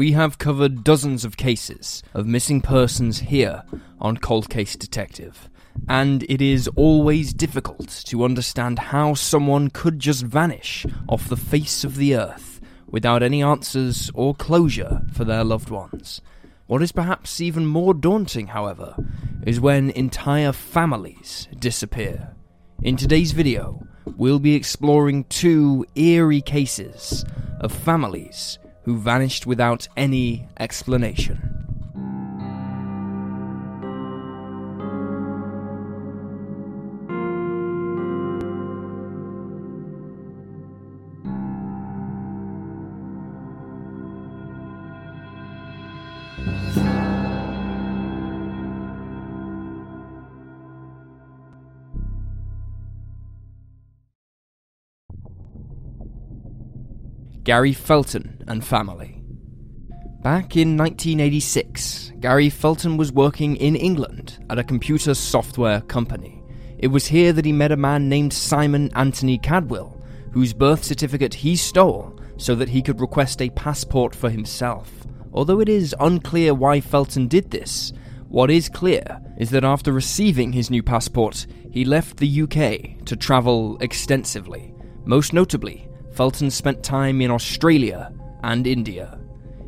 We have covered dozens of cases of missing persons here on Cold Case Detective, and it is always difficult to understand how someone could just vanish off the face of the earth without any answers or closure for their loved ones. What is perhaps even more daunting, however, is when entire families disappear. In today's video, we'll be exploring two eerie cases of families who vanished without any explanation. Gary Felton and family. Back in 1986, Gary Felton was working in England at a computer software company. It was here that he met a man named Simon Anthony Cadwell, whose birth certificate he stole so that he could request a passport for himself. Although it is unclear why Felton did this, what is clear is that after receiving his new passport, he left the UK to travel extensively, most notably Felton spent time in Australia and India.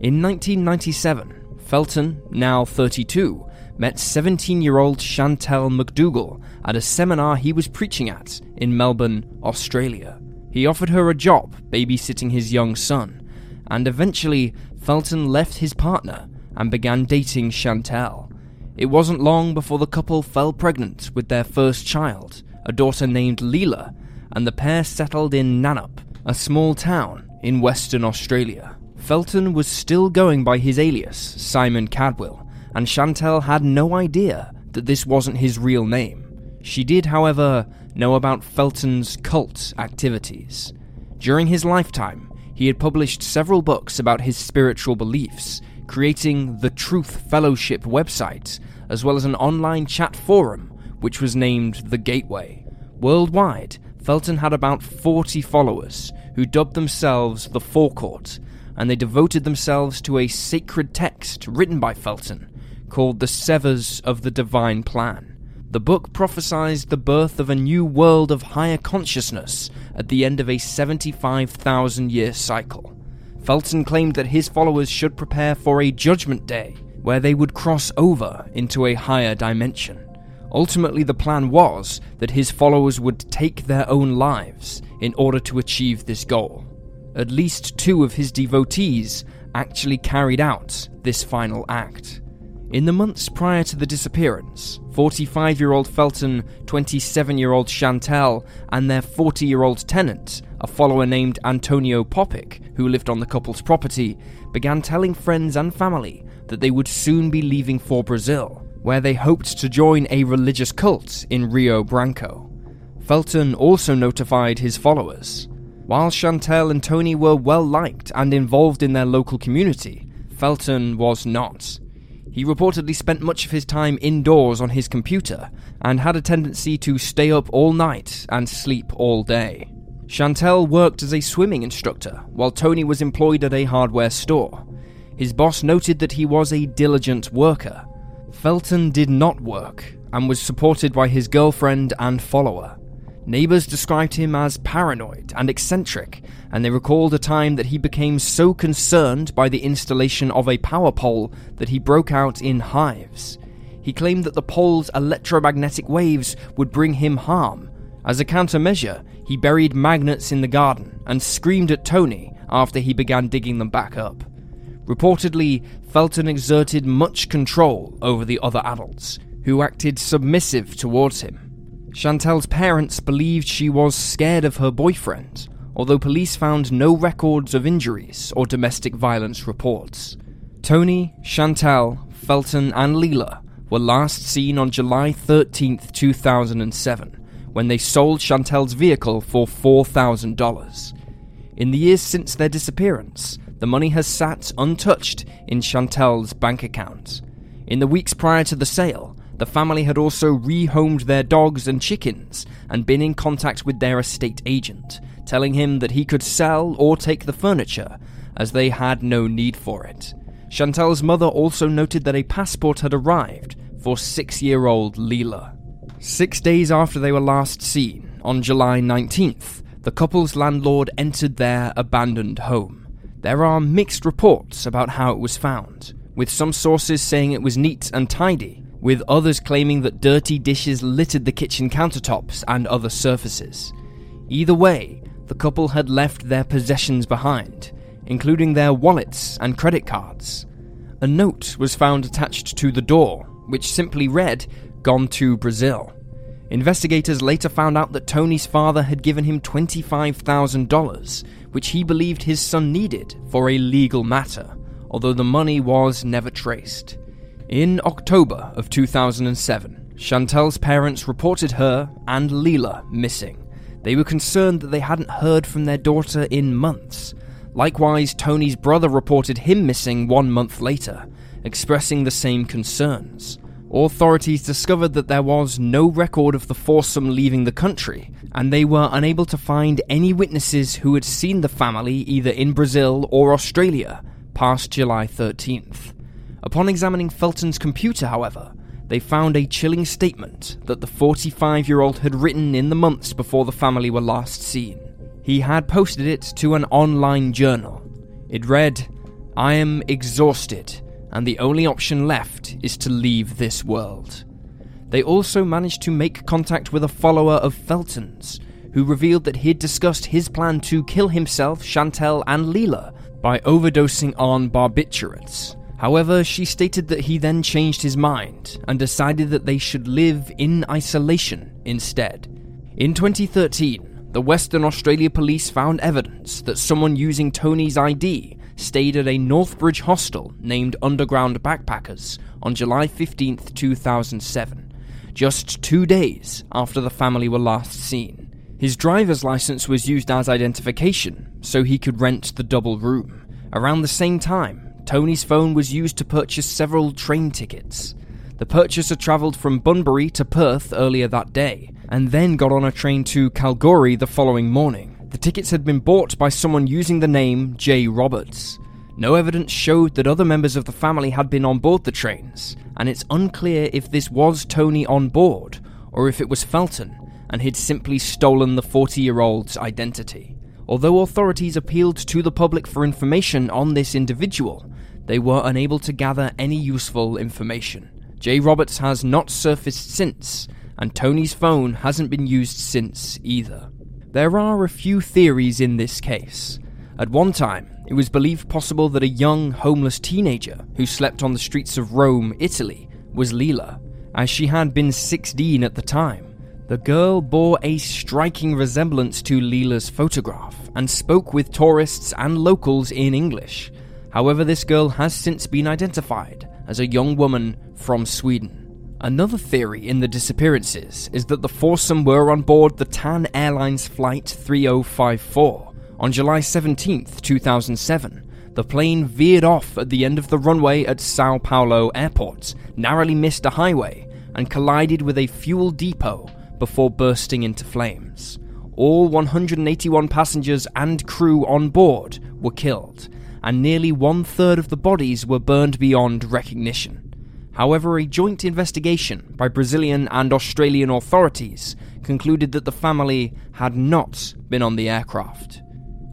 In 1997, Felton, now 32, met 17 year old Chantel McDougall at a seminar he was preaching at in Melbourne, Australia. He offered her a job babysitting his young son, and eventually Felton left his partner and began dating Chantel. It wasn't long before the couple fell pregnant with their first child, a daughter named Leela, and the pair settled in Nannup, a small town in Western Australia. Felton was still going by his alias, Simon Cadwell, and Chantel had no idea that this wasn't his real name. She did, however, know about Felton's cult activities. During his lifetime, he had published several books about his spiritual beliefs, creating the Truth Fellowship website, as well as an online chat forum, which was named The Gateway. Worldwide, Felton had about 40 followers who dubbed themselves the Forecourt, and they devoted themselves to a sacred text written by Felton called The Severs of the Divine Plan. The book prophesied the birth of a new world of higher consciousness at the end of a 75,000 year cycle. Felton claimed that his followers should prepare for a judgment day where they would cross over into a higher dimension. Ultimately, the plan was that his followers would take their own lives in order to achieve this goal. At least two of his devotees actually carried out this final act. In the months prior to the disappearance, 45 year old Felton, 27 year old Chantel, and their 40 year old tenant, a follower named Antonio Popic, who lived on the couple's property, began telling friends and family that they would soon be leaving for Brazil where they hoped to join a religious cult in Rio Branco. Felton also notified his followers. While Chantel and Tony were well liked and involved in their local community, Felton was not. He reportedly spent much of his time indoors on his computer and had a tendency to stay up all night and sleep all day. Chantel worked as a swimming instructor while Tony was employed at a hardware store. His boss noted that he was a diligent worker Felton did not work and was supported by his girlfriend and follower. Neighbors described him as paranoid and eccentric, and they recalled a time that he became so concerned by the installation of a power pole that he broke out in hives. He claimed that the pole's electromagnetic waves would bring him harm. As a countermeasure, he buried magnets in the garden and screamed at Tony after he began digging them back up. Reportedly, Felton exerted much control over the other adults, who acted submissive towards him. Chantel's parents believed she was scared of her boyfriend, although police found no records of injuries or domestic violence reports. Tony, Chantel, Felton, and Leela were last seen on July 13, 2007, when they sold Chantel's vehicle for $4,000. In the years since their disappearance, the money has sat untouched in Chantel's bank account. In the weeks prior to the sale, the family had also rehomed their dogs and chickens and been in contact with their estate agent, telling him that he could sell or take the furniture, as they had no need for it. Chantel's mother also noted that a passport had arrived for six year old Leela. Six days after they were last seen, on July 19th, the couple's landlord entered their abandoned home. There are mixed reports about how it was found, with some sources saying it was neat and tidy, with others claiming that dirty dishes littered the kitchen countertops and other surfaces. Either way, the couple had left their possessions behind, including their wallets and credit cards. A note was found attached to the door, which simply read, Gone to Brazil. Investigators later found out that Tony's father had given him $25,000, which he believed his son needed for a legal matter, although the money was never traced. In October of 2007, Chantel's parents reported her and Leela missing. They were concerned that they hadn't heard from their daughter in months. Likewise, Tony's brother reported him missing one month later, expressing the same concerns. Authorities discovered that there was no record of the foursome leaving the country, and they were unable to find any witnesses who had seen the family either in Brazil or Australia past July 13th. Upon examining Felton's computer, however, they found a chilling statement that the 45 year old had written in the months before the family were last seen. He had posted it to an online journal. It read, I am exhausted and the only option left is to leave this world. They also managed to make contact with a follower of Felton's, who revealed that he'd discussed his plan to kill himself, Chantel, and Leela by overdosing on barbiturates. However, she stated that he then changed his mind and decided that they should live in isolation instead. In 2013, the Western Australia Police found evidence that someone using Tony's ID stayed at a Northbridge hostel named Underground Backpackers on July 15, 2007, just two days after the family were last seen. His driver's license was used as identification, so he could rent the double room. Around the same time, Tony's phone was used to purchase several train tickets. The purchaser travelled from Bunbury to Perth earlier that day, and then got on a train to Kalgoorlie the following morning. The tickets had been bought by someone using the name J. Roberts. No evidence showed that other members of the family had been on board the trains, and it's unclear if this was Tony on board or if it was Felton and he'd simply stolen the 40 year old's identity. Although authorities appealed to the public for information on this individual, they were unable to gather any useful information. J. Roberts has not surfaced since, and Tony's phone hasn't been used since either. There are a few theories in this case. At one time, it was believed possible that a young, homeless teenager who slept on the streets of Rome, Italy, was Leela, as she had been 16 at the time. The girl bore a striking resemblance to Leela's photograph and spoke with tourists and locals in English. However, this girl has since been identified as a young woman from Sweden. Another theory in the disappearances is that the foursome were on board the TAM Airlines Flight 3054. On July 17, 2007, the plane veered off at the end of the runway at Sao Paulo Airport, narrowly missed a highway, and collided with a fuel depot before bursting into flames. All 181 passengers and crew on board were killed, and nearly one third of the bodies were burned beyond recognition. However, a joint investigation by Brazilian and Australian authorities concluded that the family had not been on the aircraft.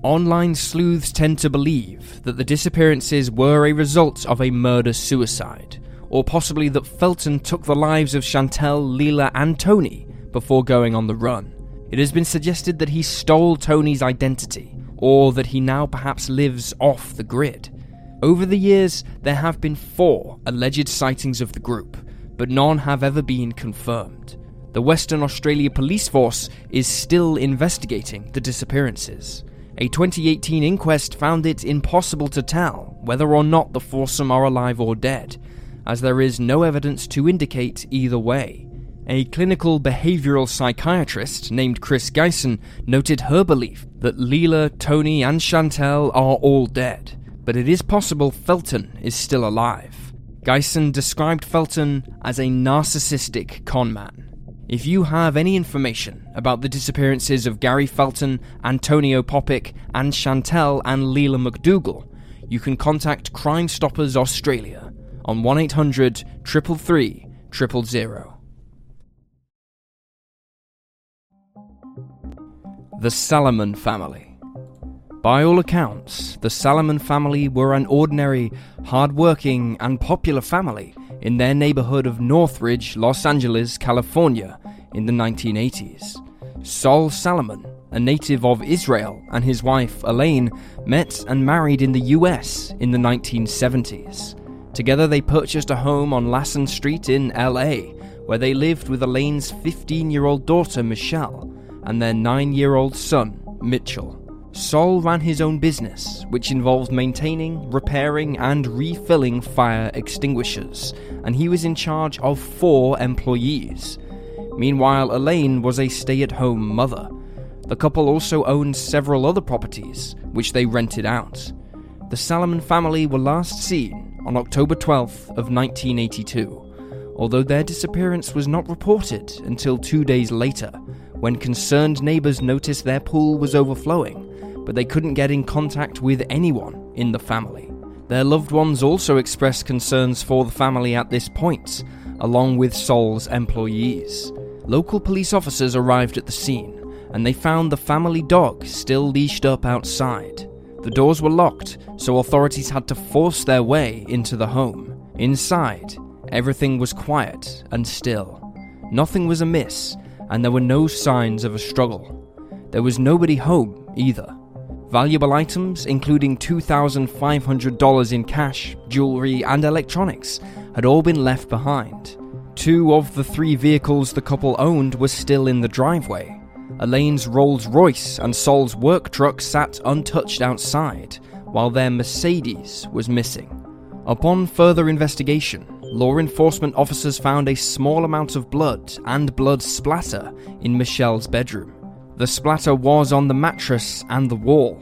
Online sleuths tend to believe that the disappearances were a result of a murder suicide, or possibly that Felton took the lives of Chantel, Leela, and Tony before going on the run. It has been suggested that he stole Tony's identity, or that he now perhaps lives off the grid. Over the years, there have been four alleged sightings of the group, but none have ever been confirmed. The Western Australia Police Force is still investigating the disappearances. A 2018 inquest found it impossible to tell whether or not the foursome are alive or dead, as there is no evidence to indicate either way. A clinical behavioral psychiatrist named Chris Geisen noted her belief that Leela, Tony, and Chantel are all dead, but it is possible Felton is still alive. Geisen described Felton as a narcissistic conman. If you have any information about the disappearances of Gary Felton, Antonio Popic, and Chantel and Leela McDougall, you can contact Crime Stoppers Australia on 1800 333 000. The Salomon Family. By all accounts, the Salomon family were an ordinary, hard-working, and popular family in their neighborhood of Northridge, Los Angeles, California in the 1980s. Sol Salomon, a native of Israel, and his wife Elaine met and married in the US in the 1970s. Together, they purchased a home on Lassen Street in LA, where they lived with Elaine's 15 year old daughter Michelle and their 9 year old son Mitchell. Sol ran his own business, which involved maintaining, repairing, and refilling fire extinguishers, and he was in charge of four employees. Meanwhile, Elaine was a stay at home mother. The couple also owned several other properties, which they rented out. The Salomon family were last seen on October 12th of 1982, although their disappearance was not reported until two days later, when concerned neighbors noticed their pool was overflowing but they couldn't get in contact with anyone in the family. Their loved ones also expressed concerns for the family at this point, along with Sol's employees. Local police officers arrived at the scene, and they found the family dog still leashed up outside. The doors were locked, so authorities had to force their way into the home. Inside, everything was quiet and still. Nothing was amiss, and there were no signs of a struggle. There was nobody home either. Valuable items, including $2,500 in cash, jewelry, and electronics, had all been left behind. Two of the three vehicles the couple owned were still in the driveway. Elaine's Rolls Royce and Sol's work truck sat untouched outside, while their Mercedes was missing. Upon further investigation, law enforcement officers found a small amount of blood and blood splatter in Michelle's bedroom. The splatter was on the mattress and the wall.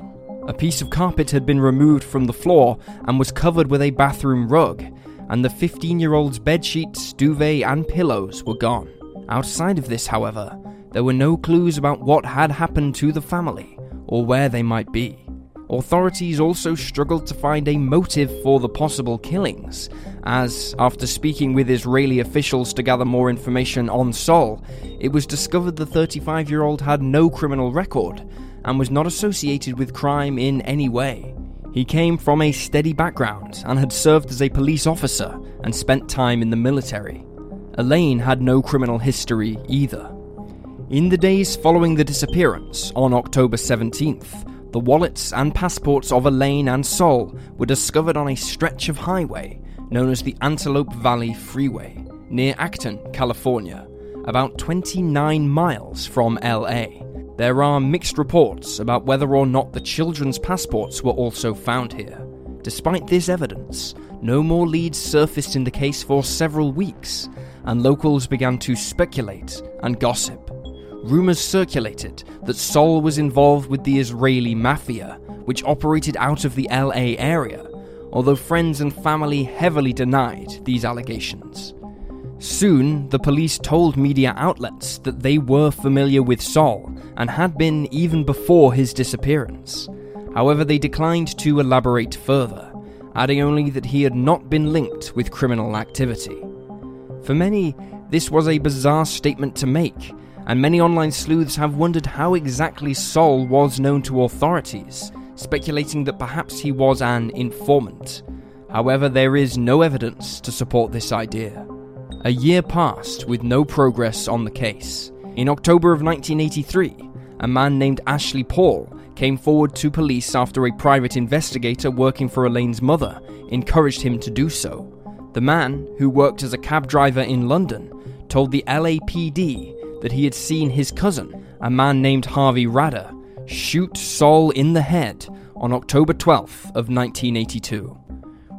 A piece of carpet had been removed from the floor and was covered with a bathroom rug, and the 15 year old's bedsheets, duvet, and pillows were gone. Outside of this, however, there were no clues about what had happened to the family or where they might be. Authorities also struggled to find a motive for the possible killings, as, after speaking with Israeli officials to gather more information on Sol, it was discovered the 35 year old had no criminal record and was not associated with crime in any way. He came from a steady background and had served as a police officer and spent time in the military. Elaine had no criminal history either. In the days following the disappearance, on October 17th, the wallets and passports of Elaine and Sol were discovered on a stretch of highway known as the Antelope Valley Freeway near Acton, California, about 29 miles from LA. There are mixed reports about whether or not the children's passports were also found here. Despite this evidence, no more leads surfaced in the case for several weeks, and locals began to speculate and gossip. Rumours circulated that Sol was involved with the Israeli mafia, which operated out of the LA area, although friends and family heavily denied these allegations. Soon, the police told media outlets that they were familiar with Sol and had been even before his disappearance. However, they declined to elaborate further, adding only that he had not been linked with criminal activity. For many, this was a bizarre statement to make, and many online sleuths have wondered how exactly Sol was known to authorities, speculating that perhaps he was an informant. However, there is no evidence to support this idea. A year passed with no progress on the case. In October of 1983, a man named Ashley Paul came forward to police after a private investigator working for Elaine's mother encouraged him to do so. The man, who worked as a cab driver in London, told the LAPD that he had seen his cousin, a man named Harvey Rader, shoot Sol in the head on October 12th of 1982.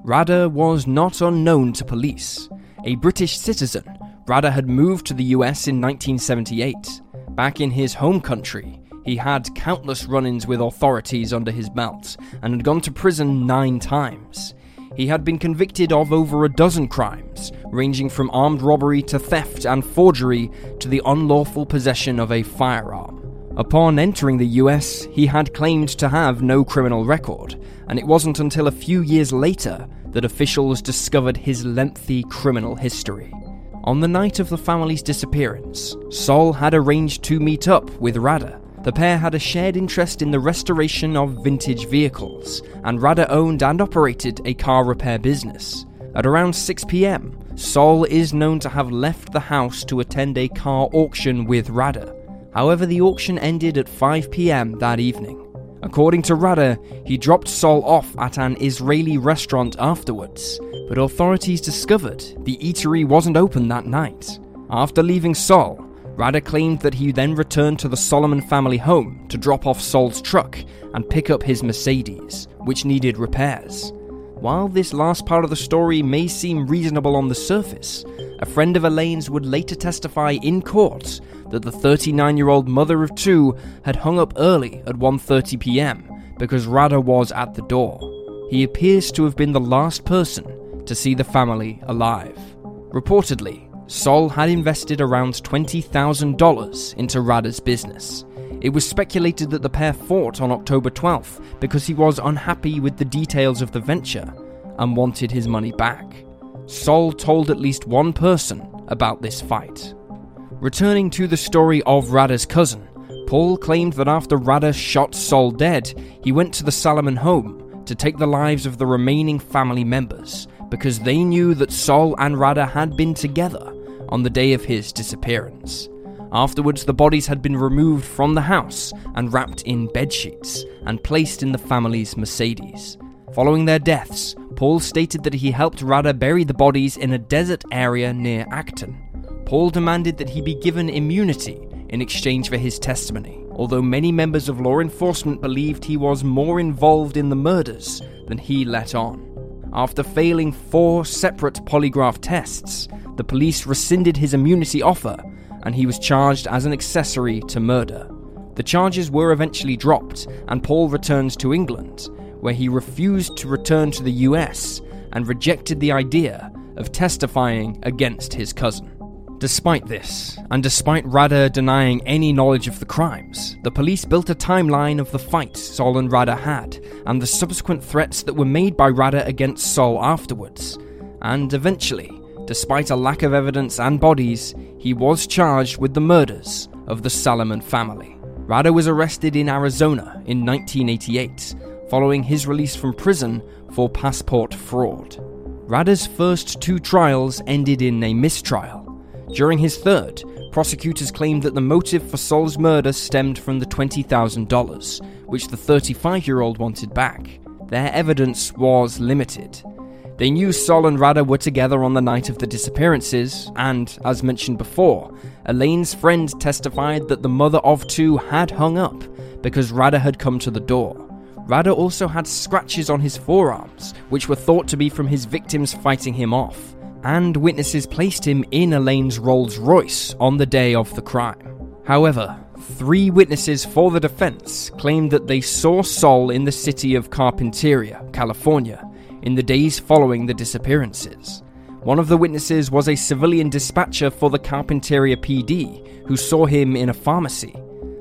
Rader was not unknown to police. A British citizen, Rader had moved to the US in 1978. Back in his home country, he had countless run ins with authorities under his belt and had gone to prison nine times. He had been convicted of over a dozen crimes, ranging from armed robbery to theft and forgery to the unlawful possession of a firearm. Upon entering the US, he had claimed to have no criminal record, and it wasn't until a few years later that officials discovered his lengthy criminal history. On the night of the family's disappearance, Sol had arranged to meet up with Rader. The pair had a shared interest in the restoration of vintage vehicles, and Rader owned and operated a car repair business. At around 6 pm, Sol is known to have left the house to attend a car auction with Rader. However, the auction ended at 5 pm that evening. According to Rader, he dropped Sol off at an Israeli restaurant afterwards, but authorities discovered the eatery wasn't open that night. After leaving Sol, Rader claimed that he then returned to the Salomon family home to drop off Sol's truck and pick up his Mercedes, which needed repairs. While this last part of the story may seem reasonable on the surface, a friend of Elaine's would later testify in court that the 39-year-old mother of two had hung up early at 1:30 p.m. because Rader was at the door. He appears to have been the last person to see the family alive. Reportedly, Sol had invested around $20,000 into Rader's business. It was speculated that the pair fought on October 12th because he was unhappy with the details of the venture and wanted his money back. Sol told at least one person about this fight. Returning to the story of Rader's cousin, Paul claimed that after Rader shot Sol dead, he went to the Salomon home to take the lives of the remaining family members because they knew that Sol and Rader had been together on the day of his disappearance. Afterwards, the bodies had been removed from the house and wrapped in bedsheets and placed in the family's Mercedes. Following their deaths, Paul stated that he helped Rader bury the bodies in a desert area near Acton. Paul demanded that he be given immunity in exchange for his testimony, although many members of law enforcement believed he was more involved in the murders than he let on. After failing four separate polygraph tests, the police rescinded his immunity offer and he was charged as an accessory to murder. The charges were eventually dropped, and Paul returned to England, where he refused to return to the US and rejected the idea of testifying against his cousin. Despite this, and despite Rader denying any knowledge of the crimes, the police built a timeline of the fights Sol and Rader had, and the subsequent threats that were made by Rader against Sol afterwards. And eventually, despite a lack of evidence and bodies, he was charged with the murders of the Salomon family. Rader was arrested in Arizona in 1988, following his release from prison for passport fraud. Rada's first two trials ended in a mistrial, during his third, prosecutors claimed that the motive for Sol's murder stemmed from the $20,000, which the 35 year old wanted back. Their evidence was limited. They knew Sol and Rader were together on the night of the disappearances, and, as mentioned before, Elaine's friend testified that the mother of two had hung up because Rader had come to the door. Rader also had scratches on his forearms, which were thought to be from his victims fighting him off and witnesses placed him in Elaine's Rolls Royce on the day of the crime. However, three witnesses for the defense claimed that they saw Sol in the city of Carpinteria, California, in the days following the disappearances. One of the witnesses was a civilian dispatcher for the Carpinteria PD who saw him in a pharmacy.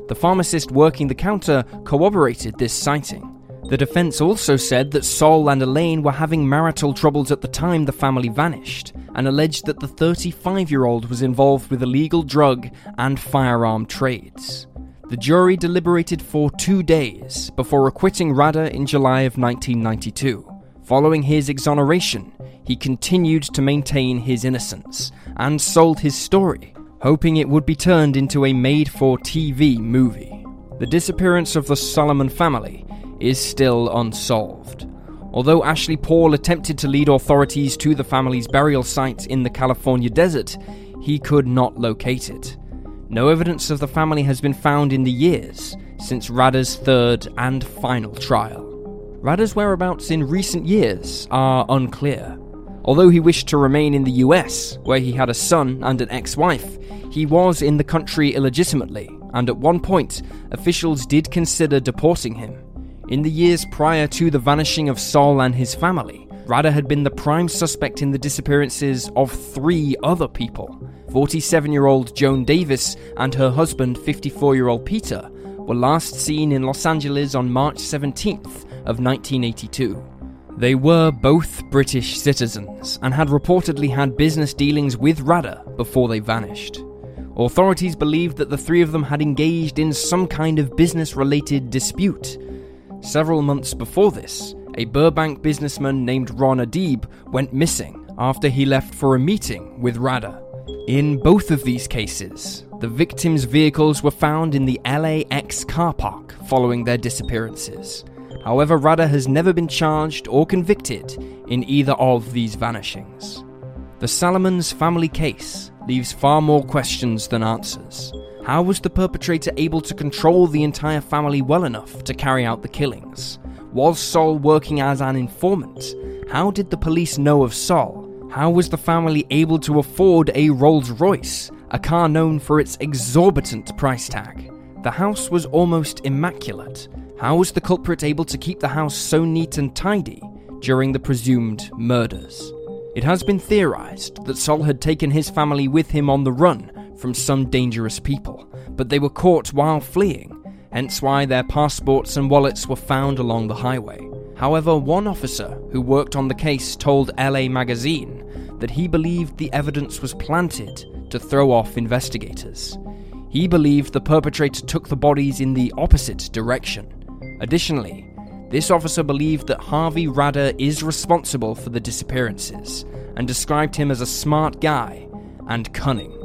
The pharmacist working the counter corroborated this sighting. The defense also said that Sol and Elaine were having marital troubles at the time the family vanished, and alleged that the 35 year old was involved with illegal drug and firearm trades. The jury deliberated for two days before acquitting Rader in July of 1992. Following his exoneration, he continued to maintain his innocence and sold his story, hoping it would be turned into a made for TV movie. The disappearance of the Salomon family is still unsolved. Although Ashley Paul attempted to lead authorities to the family's burial site in the California desert, he could not locate it. No evidence of the family has been found in the years since Rader's third and final trial. Rader's whereabouts in recent years are unclear. Although he wished to remain in the US, where he had a son and an ex wife, he was in the country illegitimately, and at one point, officials did consider deporting him. In the years prior to the vanishing of Sol and his family, Rader had been the prime suspect in the disappearances of three other people 47 year old Joan Davis and her husband, 54 year old Peter, were last seen in Los Angeles on March 17th of 1982. They were both British citizens and had reportedly had business dealings with Rader before they vanished. Authorities believed that the three of them had engaged in some kind of business related dispute. Several months before this, a Burbank businessman named Ron Adib went missing after he left for a meeting with Rader. In both of these cases, the victims' vehicles were found in the LAX car park following their disappearances. However, Rader has never been charged or convicted in either of these vanishings. The Salomons family case leaves far more questions than answers. How was the perpetrator able to control the entire family well enough to carry out the killings? Was Sol working as an informant? How did the police know of Sol? How was the family able to afford a Rolls Royce, a car known for its exorbitant price tag? The house was almost immaculate, how was the culprit able to keep the house so neat and tidy during the presumed murders? It has been theorized that Sol had taken his family with him on the run from some dangerous people, but they were caught while fleeing, hence why their passports and wallets were found along the highway. However, one officer who worked on the case told LA Magazine that he believed the evidence was planted to throw off investigators. He believed the perpetrator took the bodies in the opposite direction Additionally, this officer believed that Harvey Rader is responsible for the disappearances and described him as a smart guy and cunning.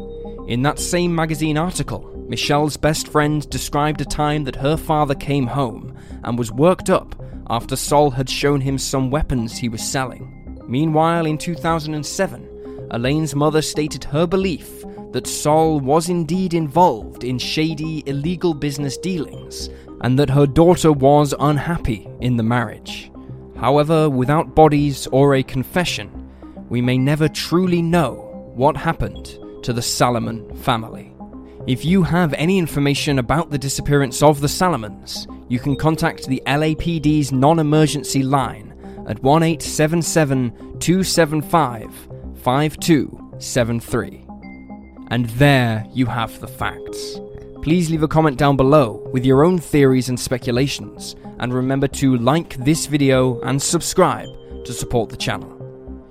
In that same magazine article, Michelle's best friend described a time that her father came home and was worked up after Sol had shown him some weapons he was selling. Meanwhile, in 2007, Elaine's mother stated her belief that Sol was indeed involved in shady, illegal business dealings and that her daughter was unhappy in the marriage. However, without bodies or a confession, we may never truly know what happened to the Salomon family. If you have any information about the disappearance of the Salomons, you can contact the LAPD's non emergency line at 1877 275 5273. And there you have the facts. Please leave a comment down below with your own theories and speculations, and remember to like this video and subscribe to support the channel.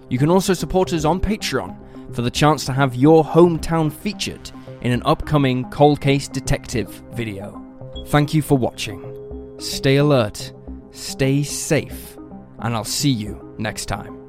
You can also support us on Patreon for the chance to have your hometown featured in an upcoming Cold Case Detective video. Thank you for watching. Stay alert, stay safe, and I'll see you next time.